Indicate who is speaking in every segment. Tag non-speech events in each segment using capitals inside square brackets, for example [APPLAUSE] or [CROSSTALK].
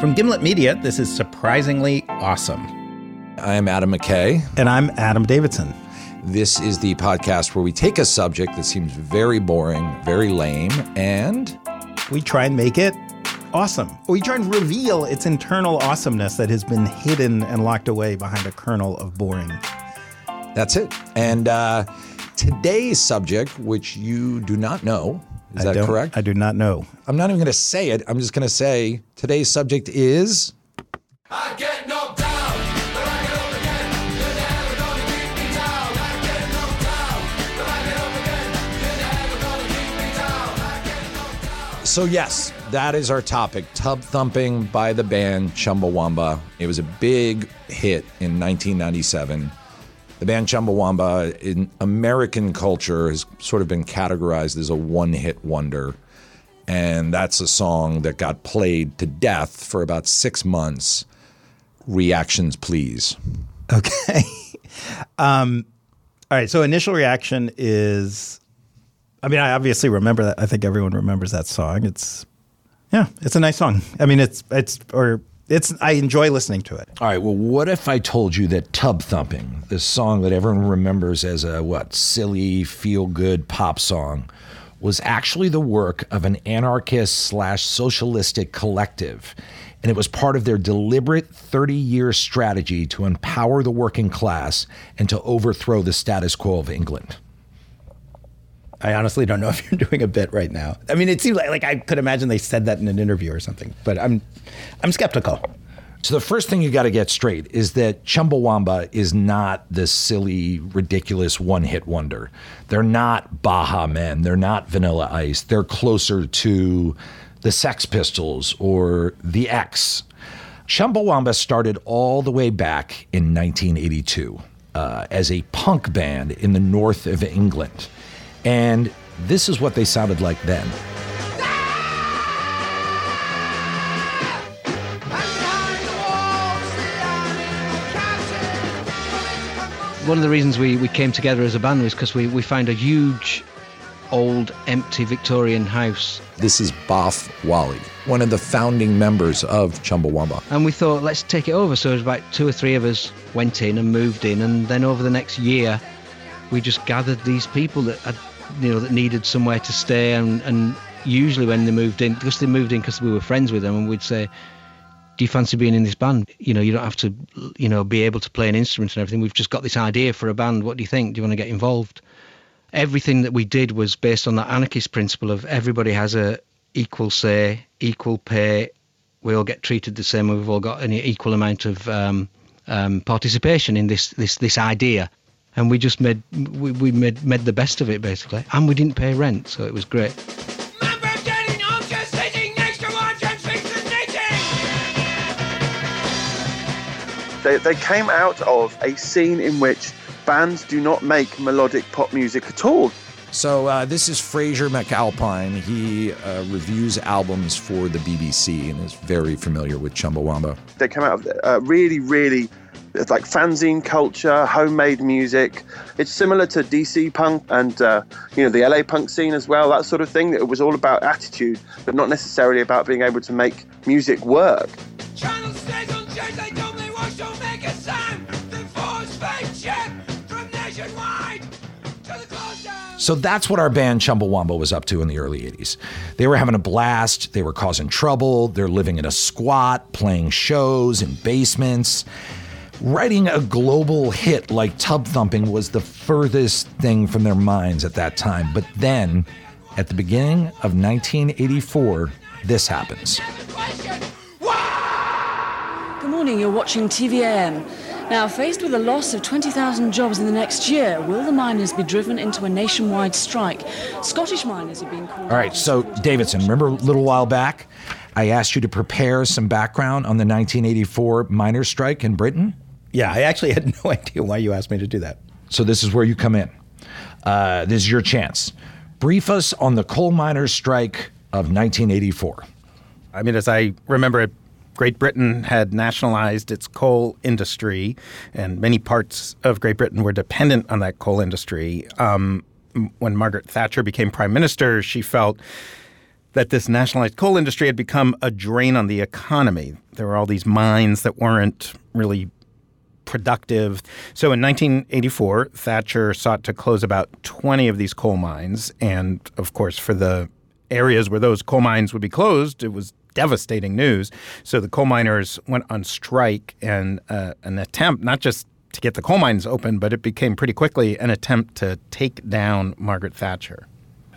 Speaker 1: From Gimlet Media, this is Surprisingly Awesome.
Speaker 2: I am Adam McKay.
Speaker 3: And I'm Adam Davidson.
Speaker 2: This is the podcast where we take a subject that seems very boring, very lame, and
Speaker 3: we try and make it awesome. We try and reveal its internal awesomeness that has been hidden and locked away behind a kernel of boring.
Speaker 2: That's it. And uh, today's subject, which you do not know, is
Speaker 3: I
Speaker 2: that correct?
Speaker 3: I do not know.
Speaker 2: I'm not even going to say it. I'm just going to say today's subject is. I get knocked down, but I get up again. You're never gonna keep me down. I get knocked down, but I get up again. You're never gonna keep me down. I get knocked down. So yes, that is our topic. Tub thumping by the band Chumbawamba. It was a big hit in 1997. The band Chumbawamba in American culture has sort of been categorized as a one hit wonder. And that's a song that got played to death for about six months. Reactions, please.
Speaker 3: Okay. [LAUGHS] um, all right. So, initial reaction is I mean, I obviously remember that. I think everyone remembers that song. It's, yeah, it's a nice song. I mean, it's, it's, or it's I enjoy listening to it.
Speaker 2: All right. Well, what if I told you that Tub Thumping, this song that everyone remembers as a what silly feel good pop song, was actually the work of an anarchist slash socialistic collective. And it was part of their deliberate 30 year strategy to empower the working class and to overthrow the status quo of England.
Speaker 3: I honestly don't know [LAUGHS] if you're doing a bit right now. I mean, it seems like, like I could imagine they said that in an interview or something, but I'm, I'm skeptical.
Speaker 2: So the first thing you got to get straight is that Chumbawamba is not this silly, ridiculous one-hit wonder. They're not Baha Men. They're not Vanilla Ice. They're closer to the Sex Pistols or the X. Chumbawamba started all the way back in 1982 uh, as a punk band in the north of England. And this is what they sounded like then.
Speaker 4: One of the reasons we, we came together as a band was because we, we found a huge, old, empty Victorian house.
Speaker 2: This is Boff Whalley, one of the founding members of Chumbawamba.
Speaker 4: And we thought, let's take it over. So it was about two or three of us went in and moved in. And then over the next year, we just gathered these people that had you know that needed somewhere to stay and and usually when they moved in because they moved in because we were friends with them and we'd say do you fancy being in this band? You know you don't have to you know be able to play an instrument and everything. We've just got this idea for a band. What do you think? Do you want to get involved? Everything that we did was based on that anarchist principle of everybody has a equal say equal pay. We all get treated the same we've all got an equal amount of um, um, participation in this this this idea and we just made we, we made made the best of it basically, and we didn't pay rent, so it was great.
Speaker 5: They, they came out of a scene in which bands do not make melodic pop music at all.
Speaker 2: So uh, this is Fraser McAlpine. He uh, reviews albums for the BBC and is very familiar with Chumbawamba.
Speaker 5: They came out of uh, really, really it's like fanzine culture, homemade music. It's similar to DC punk and uh, you know the LA punk scene as well. That sort of thing. It was all about attitude, but not necessarily about being able to make music work.
Speaker 2: So that's what our band Chumbawamba was up to in the early 80s. They were having a blast, they were causing trouble, they're living in a squat, playing shows in basements. Writing a global hit like Tub Thumping was the furthest thing from their minds at that time. But then, at the beginning of 1984, this happens.
Speaker 6: Good morning, you're watching TVAM. Now, faced with a loss of 20,000 jobs in the next year, will the miners be driven into a nationwide strike? Scottish miners have been called.
Speaker 2: All right, so Davidson, remember a little while back? I asked you to prepare some background on the 1984 miners' strike in Britain?
Speaker 3: Yeah, I actually had [LAUGHS] no idea why you asked me to do that.
Speaker 2: So this is where you come in. Uh, this is your chance. Brief us on the coal miners' strike of 1984. I
Speaker 3: mean, as I remember it, Great Britain had nationalized its coal industry, and many parts of Great Britain were dependent on that coal industry. Um, when Margaret Thatcher became prime minister, she felt
Speaker 1: that this nationalized coal industry had become a drain on the economy. There were all these mines that weren't really productive. So in 1984, Thatcher sought to close about 20 of these coal mines. And of course, for the areas where those coal mines would be closed, it was devastating news. So the coal miners went on strike and uh, an attempt not just to get the coal mines open, but it became pretty quickly an attempt to take down Margaret Thatcher.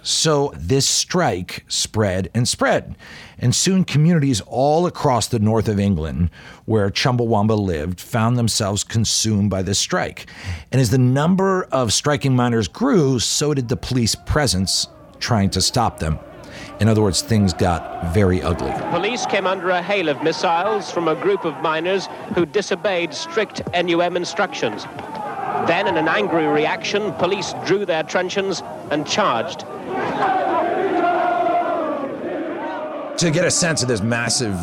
Speaker 2: So this strike spread and spread. And soon communities all across the north of England where Chumbawamba lived found themselves consumed by this strike. And as the number of striking miners grew, so did the police presence trying to stop them. In other words, things got very ugly.
Speaker 7: Police came under a hail of missiles from a group of miners who disobeyed strict NUM instructions. Then, in an angry reaction, police drew their truncheons and charged.
Speaker 2: To get a sense of this massive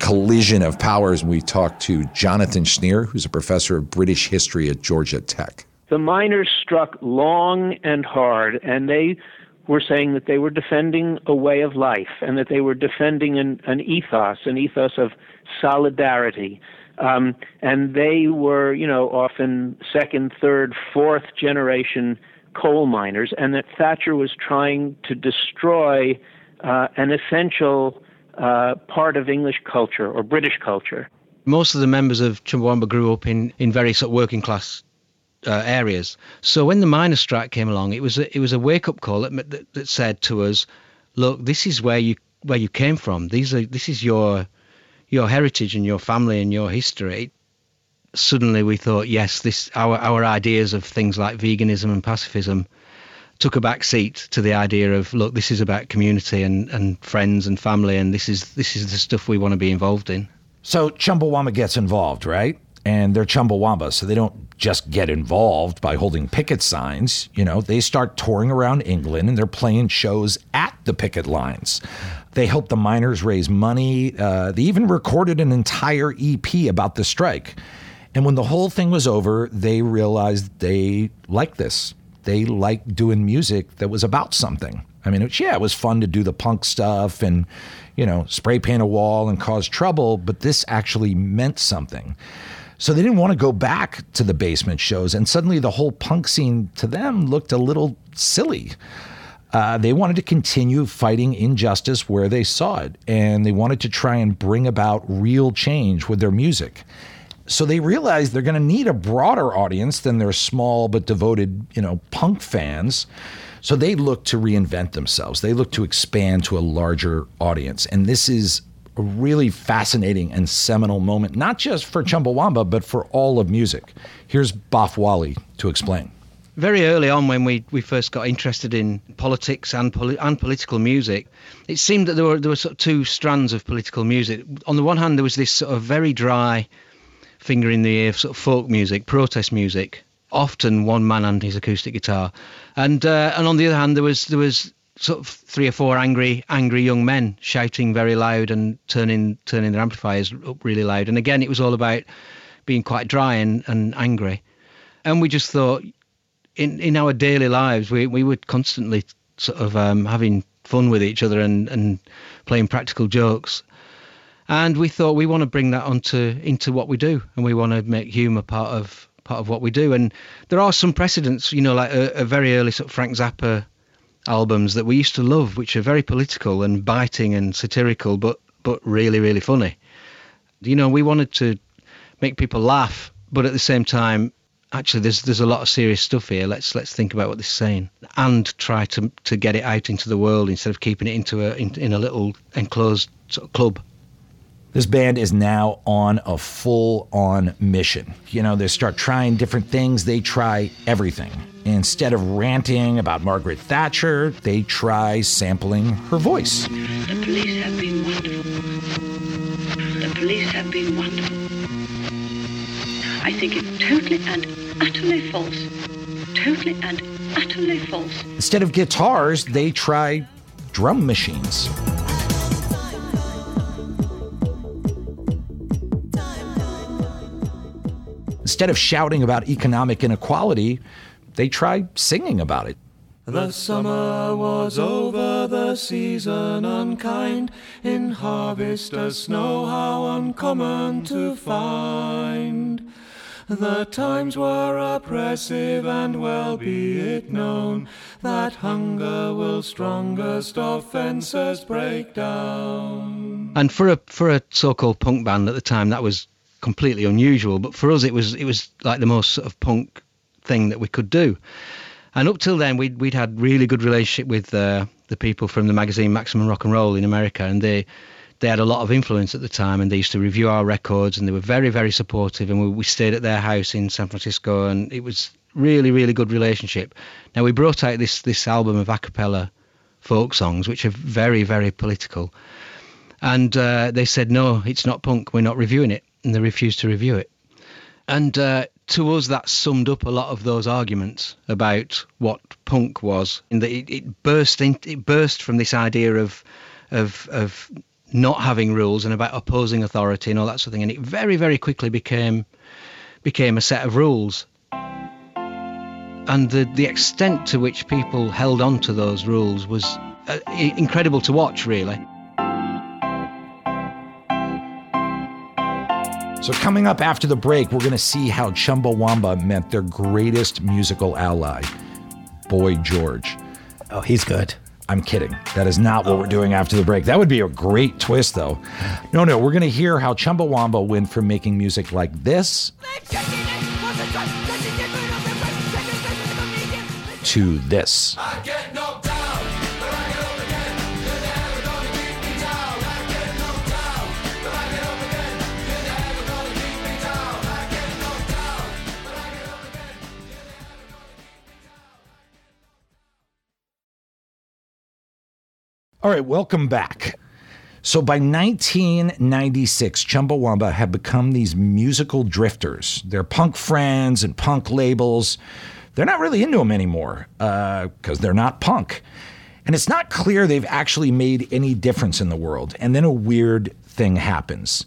Speaker 2: collision of powers, we talked to Jonathan Schneer, who's a professor of British history at Georgia Tech.
Speaker 8: The miners struck long and hard, and they were saying that they were defending a way of life and that they were defending an, an ethos, an ethos of solidarity. Um, and they were, you know, often second, third, fourth generation coal miners, and that Thatcher was trying to destroy uh, an essential uh, part of English culture or British culture.
Speaker 4: Most of the members of Chumbawamba grew up in, in very sort of working class uh, areas. So when the miners' strike came along, it was a, it was a wake up call that, that, that said to us, "Look, this is where you where you came from. These are this is your your heritage and your family and your history." Suddenly, we thought, yes, this our our ideas of things like veganism and pacifism took a back seat to the idea of look, this is about community and, and friends and family, and this is this is the stuff we want to be involved in.
Speaker 2: So Chumbawamba gets involved, right? And they're Chumbawamba, so they don't just get involved by holding picket signs. You know, they start touring around England and they're playing shows at the picket lines. They help the miners raise money. Uh, they even recorded an entire EP about the strike. And when the whole thing was over, they realized they liked this. They liked doing music that was about something. I mean, it, yeah, it was fun to do the punk stuff and, you know, spray paint a wall and cause trouble, but this actually meant something. So they didn't want to go back to the basement shows. And suddenly the whole punk scene to them looked a little silly. Uh, they wanted to continue fighting injustice where they saw it. And they wanted to try and bring about real change with their music. So they realized they're going to need a broader audience than their small but devoted, you know, punk fans. So they look to reinvent themselves. They look to expand to a larger audience. And this is a really fascinating and seminal moment, not just for Chumbawamba, but for all of music. Here's Boff Whalley to explain.
Speaker 4: Very early on, when we, we first got interested in politics and, poli- and political music, it seemed that there were there were sort of two strands of political music. On the one hand, there was this sort of very dry, finger in the ear sort of folk music, protest music, often one man and his acoustic guitar, and uh, and on the other hand, there was there was sort of three or four angry angry young men shouting very loud and turning turning their amplifiers up really loud. And again, it was all about being quite dry and, and angry. And we just thought in in our daily lives we, we were constantly sort of um, having fun with each other and, and playing practical jokes. And we thought we want to bring that onto into what we do, and we want to make humour part of part of what we do. And there are some precedents, you know, like a, a very early sort of Frank Zappa albums that we used to love, which are very political and biting and satirical, but but really really funny. You know, we wanted to make people laugh, but at the same time, actually, there's there's a lot of serious stuff here. Let's let's think about what this is saying and try to to get it out into the world instead of keeping it into a in, in a little enclosed sort of club.
Speaker 2: This band is now on a full on mission. You know, they start trying different things, they try everything. Instead of ranting about Margaret Thatcher, they try sampling her voice.
Speaker 9: The police have been wonderful. The police have been wonderful. I think it's totally and utterly false. Totally and utterly false.
Speaker 2: Instead of guitars, they try drum machines. Instead of shouting about economic inequality, they try singing about it.
Speaker 10: The summer was over, the season unkind. In harvest a snow how uncommon to find. The times were oppressive, and well be it known that hunger will strongest offences break down.
Speaker 4: And for a for a so-called punk band at the time, that was completely unusual. But for us, it was it was like the most sort of punk thing that we could do. And up till then, we'd we'd had really good relationship with uh, the people from the magazine Maximum Rock and Roll in America, and they they had a lot of influence at the time, and they used to review our records, and they were very very supportive. And we, we stayed at their house in San Francisco, and it was really really good relationship. Now we brought out this this album of a cappella folk songs, which are very very political, and uh, they said no, it's not punk, we're not reviewing it, and they refused to review it. And uh, to us, that summed up a lot of those arguments about what punk was. In that it, it burst in, it burst from this idea of of of not having rules and about opposing authority and all that sort of thing, and it very very quickly became became a set of rules. And the the extent to which people held on to those rules was uh, incredible to watch, really.
Speaker 2: So, coming up after the break, we're going to see how Chumbawamba meant their greatest musical ally, Boy George.
Speaker 3: Oh, he's good.
Speaker 2: I'm kidding. That is not what we're doing after the break. That would be a great twist, though. No, no, we're going to hear how Chumbawamba went from making music like this to this. All right, welcome back. So by 1996, Chumbawamba had become these musical drifters. Their punk friends and punk labels. They're not really into them anymore because uh, they're not punk. And it's not clear they've actually made any difference in the world. And then a weird thing happens.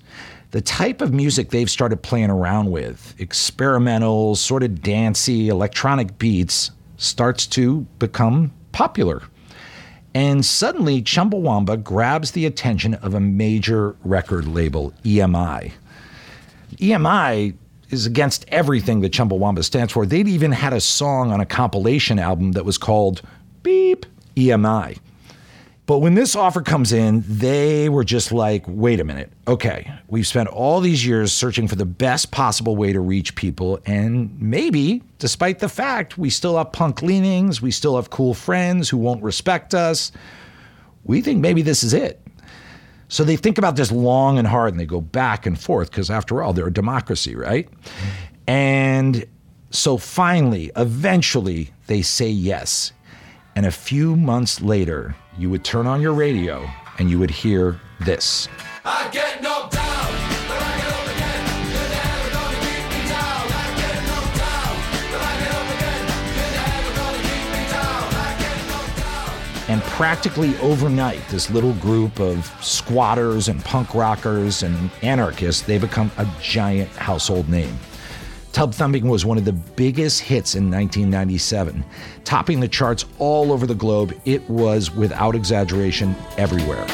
Speaker 2: The type of music they've started playing around with, experimental, sort of dancey, electronic beats, starts to become popular. And suddenly, Chumbawamba grabs the attention of a major record label, EMI. EMI is against everything that Chumbawamba stands for. They'd even had a song on a compilation album that was called Beep EMI. But when this offer comes in, they were just like, wait a minute. Okay, we've spent all these years searching for the best possible way to reach people. And maybe, despite the fact we still have punk leanings, we still have cool friends who won't respect us, we think maybe this is it. So they think about this long and hard and they go back and forth because, after all, they're a democracy, right? And so finally, eventually, they say yes. And a few months later, you would turn on your radio and you would hear this. I get knocked down, but I get up again. You're never gonna keep me down. I get knocked down, but I get up again. You're never gonna keep me down. I get knocked down. And practically overnight, this little group of squatters and punk rockers and anarchists, they become a giant household name. Tub Thumping was one of the biggest hits in 1997, topping the charts all over the globe. It was, without exaggeration, everywhere.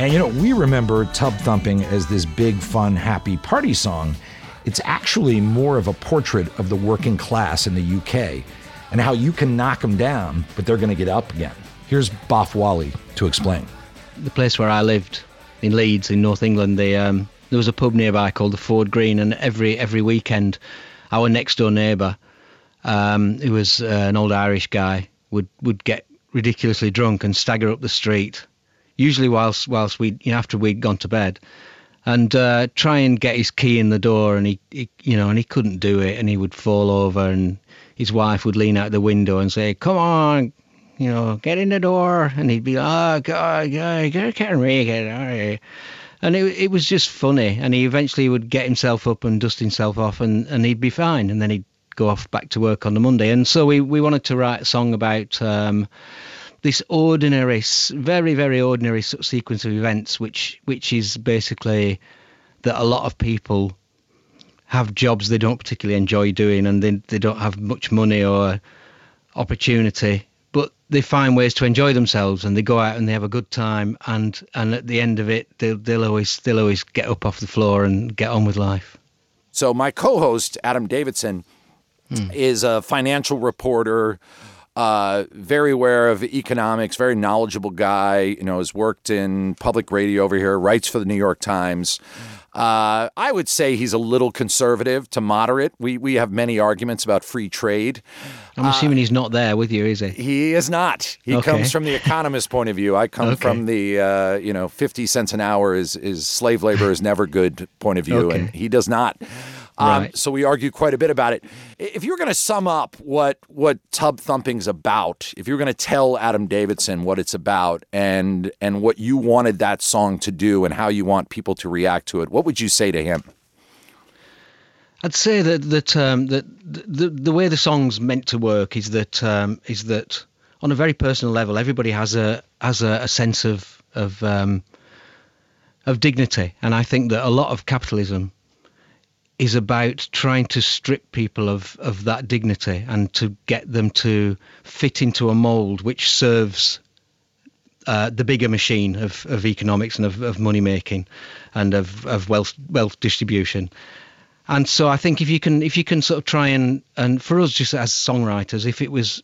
Speaker 2: And you know, we remember Tub Thumping as this big, fun, happy party song. It's actually more of a portrait of the working class in the UK and how you can knock them down, but they're going to get up again. Here's Boff Whalley to explain.
Speaker 4: The place where I lived in Leeds, in North England, um, there was a pub nearby called the Fforde Grene, and every every weekend, our next door neighbour, um, who was uh, an old Irish guy, would would get ridiculously drunk and stagger up the street, usually whilst whilst we you know, after we'd gone to bed, and uh, try and get his key in the door, and he, he, you know, and he couldn't do it, and he would fall over, and his wife would lean out the window and say, "Come on, you know, get in the door," and he'd be, "Oh God, God, can't make it." And it, it was just funny, and he eventually would get himself up and dust himself off, and, and he'd be fine, and then he'd go off back to work on the Monday. And so we, we wanted to write a song about um, this ordinary, very very ordinary sequence of events, which which is basically that a lot of people have jobs they don't particularly enjoy doing, and they they don't have much money or opportunity, but they find ways to enjoy themselves, and they go out and they have a good time, and and at the end of it, they'll they'll always they'll always get up off the floor and get on with life.
Speaker 2: So my co-host Adam Davidson
Speaker 4: Hmm.
Speaker 2: is a financial reporter, uh, very aware of economics, very knowledgeable guy. You know, has worked in public radio over here, writes for the New York Times. Uh, I would say he's a little conservative to moderate. We we have many arguments about free trade.
Speaker 4: I'm assuming he's not there with you, is he?
Speaker 2: He is not. He
Speaker 4: Okay.
Speaker 2: comes from the [LAUGHS] economist point of view. I come
Speaker 4: Okay.
Speaker 2: from the uh, you know fifty cents an hour is is slave labor is never good point of view, and he does not. Um,
Speaker 4: Right.
Speaker 2: So we argue quite a bit about it. If you were going to sum up what what tub thumping's about, if you were going to tell Adam Davidson what it's about and and what you wanted that song to do and how you want people to react to it, what would you say to him?
Speaker 4: I'd say that that um, that the the way the song's meant to work is that um, is that on a very personal level, everybody has a has a, a sense of of um, of dignity, and I think that a lot of capitalism is about trying to strip people of of that dignity and to get them to fit into a mold which serves uh, the bigger machine of, of economics and of, of money making and of, of wealth wealth distribution. And so I think if you can if you can sort of try and and for us just as songwriters, if it was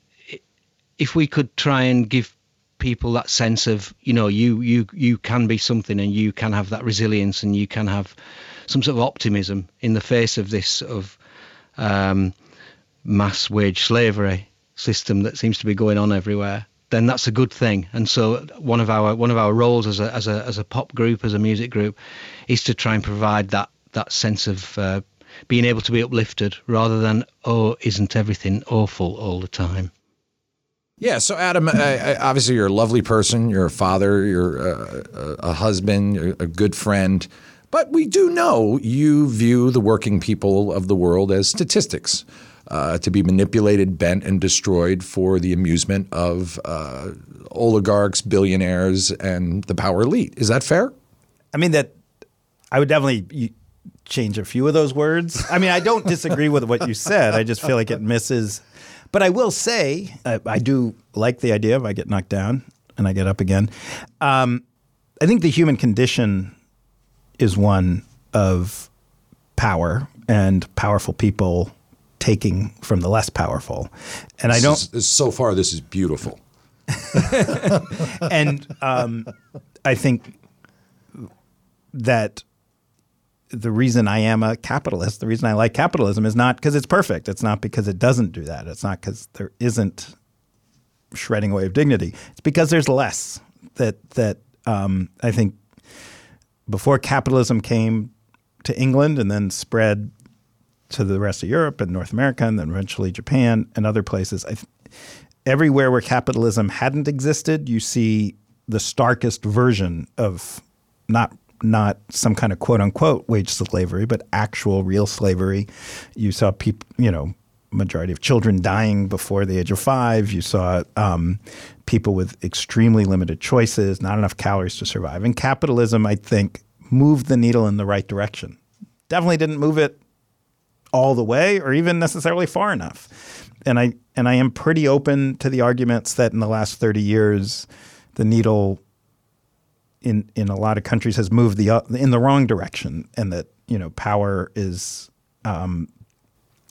Speaker 4: if we could try and give people that sense of you know you you you can be something and you can have that resilience and you can have some sort of optimism in the face of this sort of um, mass wage slavery system that seems to be going on everywhere then that's a good thing and so one of our one of our roles as a as a as a pop group as a music group is to try and provide that that sense of uh, being able to be uplifted rather than oh isn't everything awful all the time
Speaker 2: Yeah. So, Adam, uh, uh, obviously, you're a lovely person. You're a father. You're uh, a, a husband. You're a good friend. But we do know you view the working people of the world as statistics uh, to be manipulated, bent, and destroyed for the amusement of uh, oligarchs, billionaires, and the power elite. Is that fair?
Speaker 3: I mean that I would definitely change a few of those words. I mean, I don't disagree with what you said. I just feel like it misses. But I will say, I, I do like the idea of I get knocked down and I get up again. Um, I think the human condition is one of power and powerful people taking from the less powerful. And I
Speaker 2: This
Speaker 3: don't.
Speaker 2: is- so far, this is beautiful. [LAUGHS]
Speaker 3: and um, I think that the reason I am a capitalist, the reason I like capitalism is not because it's perfect. It's not because it doesn't do that. It's not because there isn't shredding away of dignity. It's because there's less that that um, I think before capitalism came to England and then spread to the rest of Europe and North America and then eventually Japan and other places. Th- everywhere where capitalism hadn't existed, you see the starkest version of not not some kind of quote unquote wage slavery, but actual real slavery. You saw people, you know, majority of children dying before the age of five. You saw um, people with extremely limited choices, not enough calories to survive. And capitalism, I think, moved the needle in the right direction. Definitely didn't move it all the way or even necessarily far enough. And I and I am pretty open to the arguments that in the last 30 years the needle in in a lot of countries has moved the in the wrong direction and that, you know, power is um,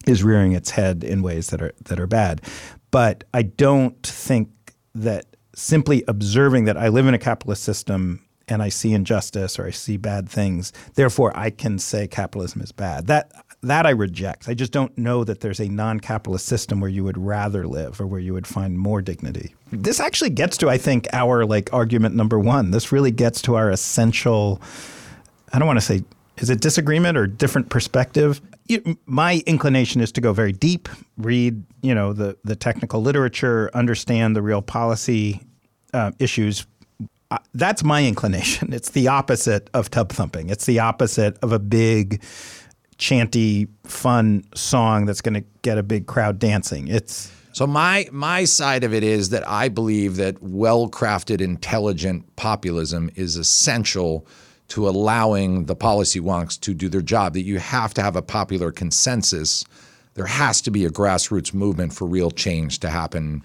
Speaker 3: is rearing its head in ways that are that are bad. But I don't think that simply observing that I live in a capitalist system and I see injustice or I see bad things, therefore I can say capitalism is bad. That that I reject. I just don't know that there's a non-capitalist system where you would rather live or where you would find more dignity. This actually gets to I think our like argument number 1. This really gets to our essential I don't want to say is it disagreement or different perspective? My inclination is to go very deep, read you know the the technical literature, understand the real policy uh, issues. That's my inclination. [LAUGHS] It's the opposite of tub thumping. It's the opposite of a big, chanty, fun song that's going to get a big crowd dancing. It's
Speaker 2: So my my side of it is that I believe that well-crafted, intelligent populism is essential to allowing the policy wonks to do their job. That you have to have a popular consensus. There has to be a grassroots movement for real change to happen.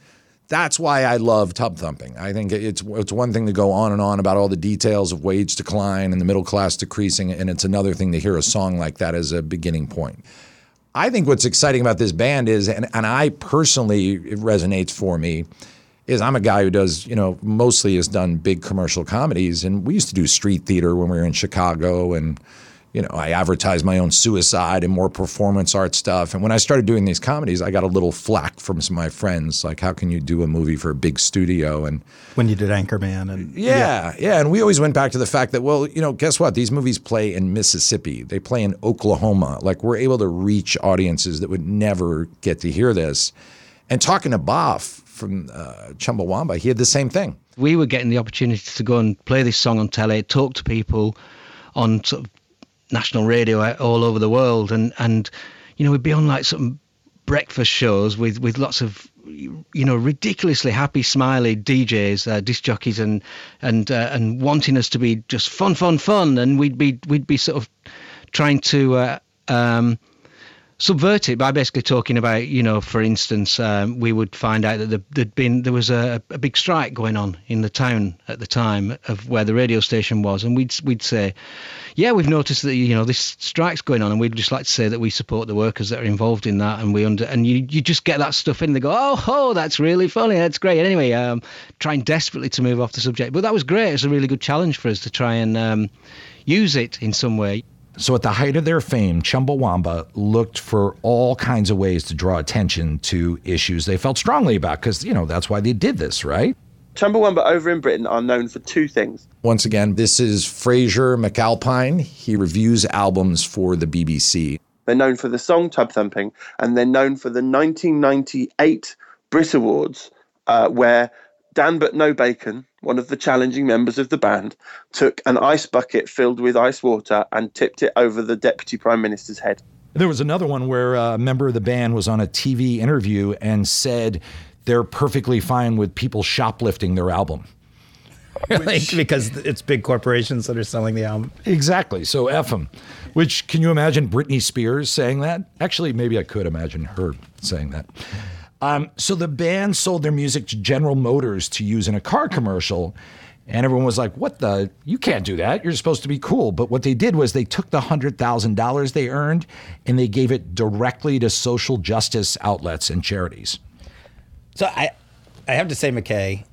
Speaker 2: That's why I love tub thumping. I think it's it's one thing to go on and on about all the details of wage decline and the middle class decreasing, and it's another thing to hear a song like that as a beginning point. I think what's exciting about this band is, and, and I personally, it resonates for me, is I'm a guy who does, you know, mostly has done big commercial comedies. And we used to do street theater when we were in Chicago. And, you know, I advertised my own suicide and more performance art stuff. And when I started doing these comedies, I got a little flack from some of my friends, like, how can you do a movie for a big studio? And
Speaker 3: when you did Anchorman and
Speaker 2: yeah, yeah, yeah, and we always went back to the fact that, well, you know, guess what? These movies play in Mississippi, they play in Oklahoma. Like we're able to reach audiences that would never get to hear this. And talking to Boff from uh, Chumbawamba, he had the same thing.
Speaker 4: We were getting the opportunity to go and play this song on telly, talk to people on sort of national radio all over the world, and and you know we'd be on like some breakfast shows with with lots of you know ridiculously happy smiley DJs uh, disc jockeys and and uh, and wanting us to be just fun fun fun and we'd be we'd be sort of trying to uh, um, subvert it by basically talking about, you know, for instance, um, we would find out that there'd been there was a, a, big strike going on in the town at the time of where the radio station was, and we'd we'd say, yeah, we've noticed that you know this strike's going on, and we'd just like to say that we support the workers that are involved in that, and we under and you you just get that stuff in, and they go, oh, oh, that's really funny, that's great. Anyway, um, trying desperately to move off the subject, but that was great. It was a really good challenge for us to try and um, use it in some way.
Speaker 11: So, at the height of their fame, Chumbawamba looked for all kinds of ways to draw attention to issues they felt strongly about, because, you know, that's why they did this, right?
Speaker 5: Chumbawamba over in Britain are known for two things.
Speaker 2: Once again, this is Fraser McAlpine. He reviews albums for the BBC.
Speaker 5: They're known for the song Tub Thumping, and they're known for the 1998 Brit Awards, uh, where Danbert Nobacon, one of the challenging members of the band, took an ice bucket filled with ice water and tipped it over the Deputy Prime Minister's head.
Speaker 11: There was another one where a member of the band was on a TV interview and said they're perfectly fine with people shoplifting their album. [LAUGHS]
Speaker 3: like, because it's big corporations that are selling the album.
Speaker 11: Exactly. So F them. Which, can you imagine Britney Spears saying that? Actually, maybe I could imagine her saying that. Um, so the band sold their music to General Motors to use in a car commercial. And everyone was like, what the? You can't do that. You're supposed to be cool. But what they did was they took the $100,000 they earned and they gave it directly to social justice outlets and charities.
Speaker 3: So I, I have to say, McKay,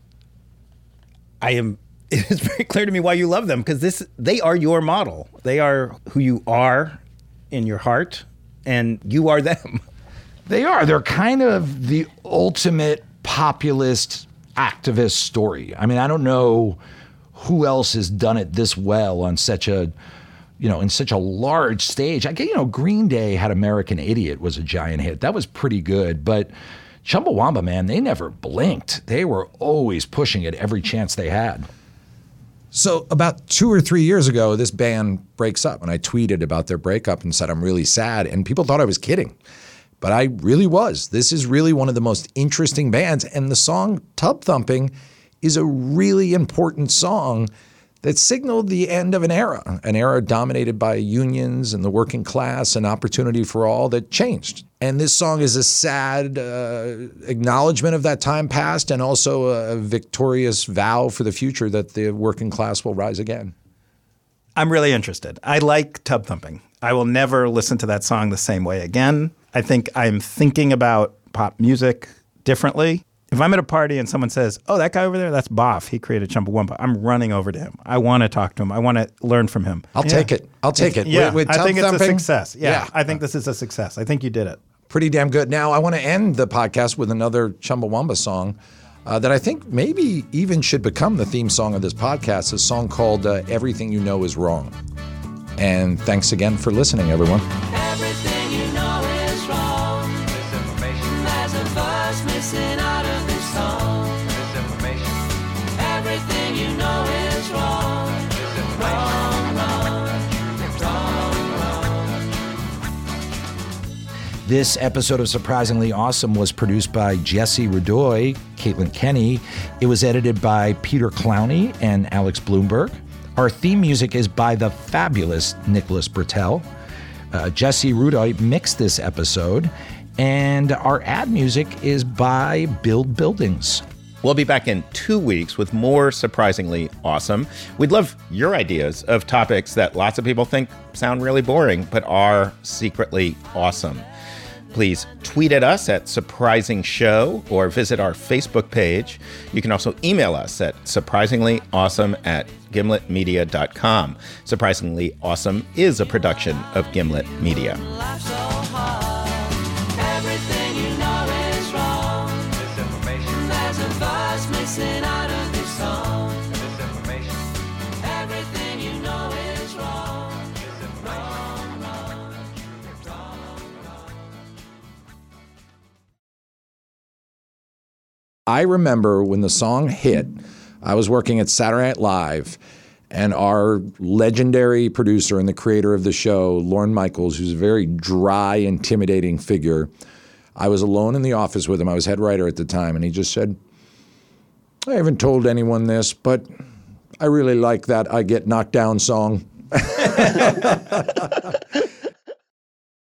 Speaker 3: I am. [LAUGHS] It is very clear to me why you love them because this they are your model. They are who you are in your heart, and you are them. [LAUGHS]
Speaker 11: They are. They're kind of the ultimate populist activist story. I mean, I don't know who else has done it this well on such a you know, in such a large stage. I get, you know, Green Day had American Idiot was a giant hit. That was pretty good, but Chumbawamba, man, they never blinked. They were always pushing it every chance they had.
Speaker 2: So about two or three years ago, this band breaks up, and I tweeted about their breakup and said I'm really sad, and people thought I was kidding but I really was. This is really one of the most interesting bands. And the song Tub Thumping is a really important song that signaled the end of an era, an era dominated by unions and the working class and opportunity for all that changed. And this song is a sad uh, acknowledgement of that time past and also a victorious vow for the future that the working class will rise again.
Speaker 3: I'm really interested. I like tub thumping. I will never listen to that song the same way again. I think I'm thinking about pop music differently. If I'm at a party and someone says, "Oh, that guy over there, that's Boff. He created Chumbawamba," I'm running over to him. I want to talk to him. I want to learn from him.
Speaker 2: I'll yeah. take it. I'll take
Speaker 3: it's,
Speaker 2: it.
Speaker 3: Yeah, with, with I think it's thumping? a success. Yeah, yeah, I think this is a success. I think you did it.
Speaker 2: Pretty damn good. Now I want to end the podcast with another Chumbawamba song. Uh, that I think maybe even should become the theme song of this podcast, a song called uh, Everything You Know Is Wrong. And thanks again for listening, everyone.
Speaker 11: This episode of Surprisingly Awesome was produced by Jesse Rudoy, Caitlin Kenney. It was edited by Peter Clowney and Alex Blumberg. Our theme music is by the fabulous Nicholas Bertel. Uh, Jesse Rudoy mixed this episode, and our ad music is by Build Buildings.
Speaker 1: We'll be back in two weeks with more surprisingly awesome. We'd love your ideas of topics that lots of people think sound really boring, but are secretly awesome. Please tweet at us at Surprising Show or visit our Facebook page. You can also email us at surprisinglyawesome at gimletmedia.com. Surprisingly Awesome is a production of Gimlet Media.
Speaker 2: I remember when the song hit, I was working at Saturday Night Live, and our legendary producer and the creator of the show, Lorne Michaels, who's a very dry, intimidating figure, I was alone in the office with him. I was head writer at the time, and he just said, I haven't told anyone this, but I really like that I Get Knocked Down song. [LAUGHS]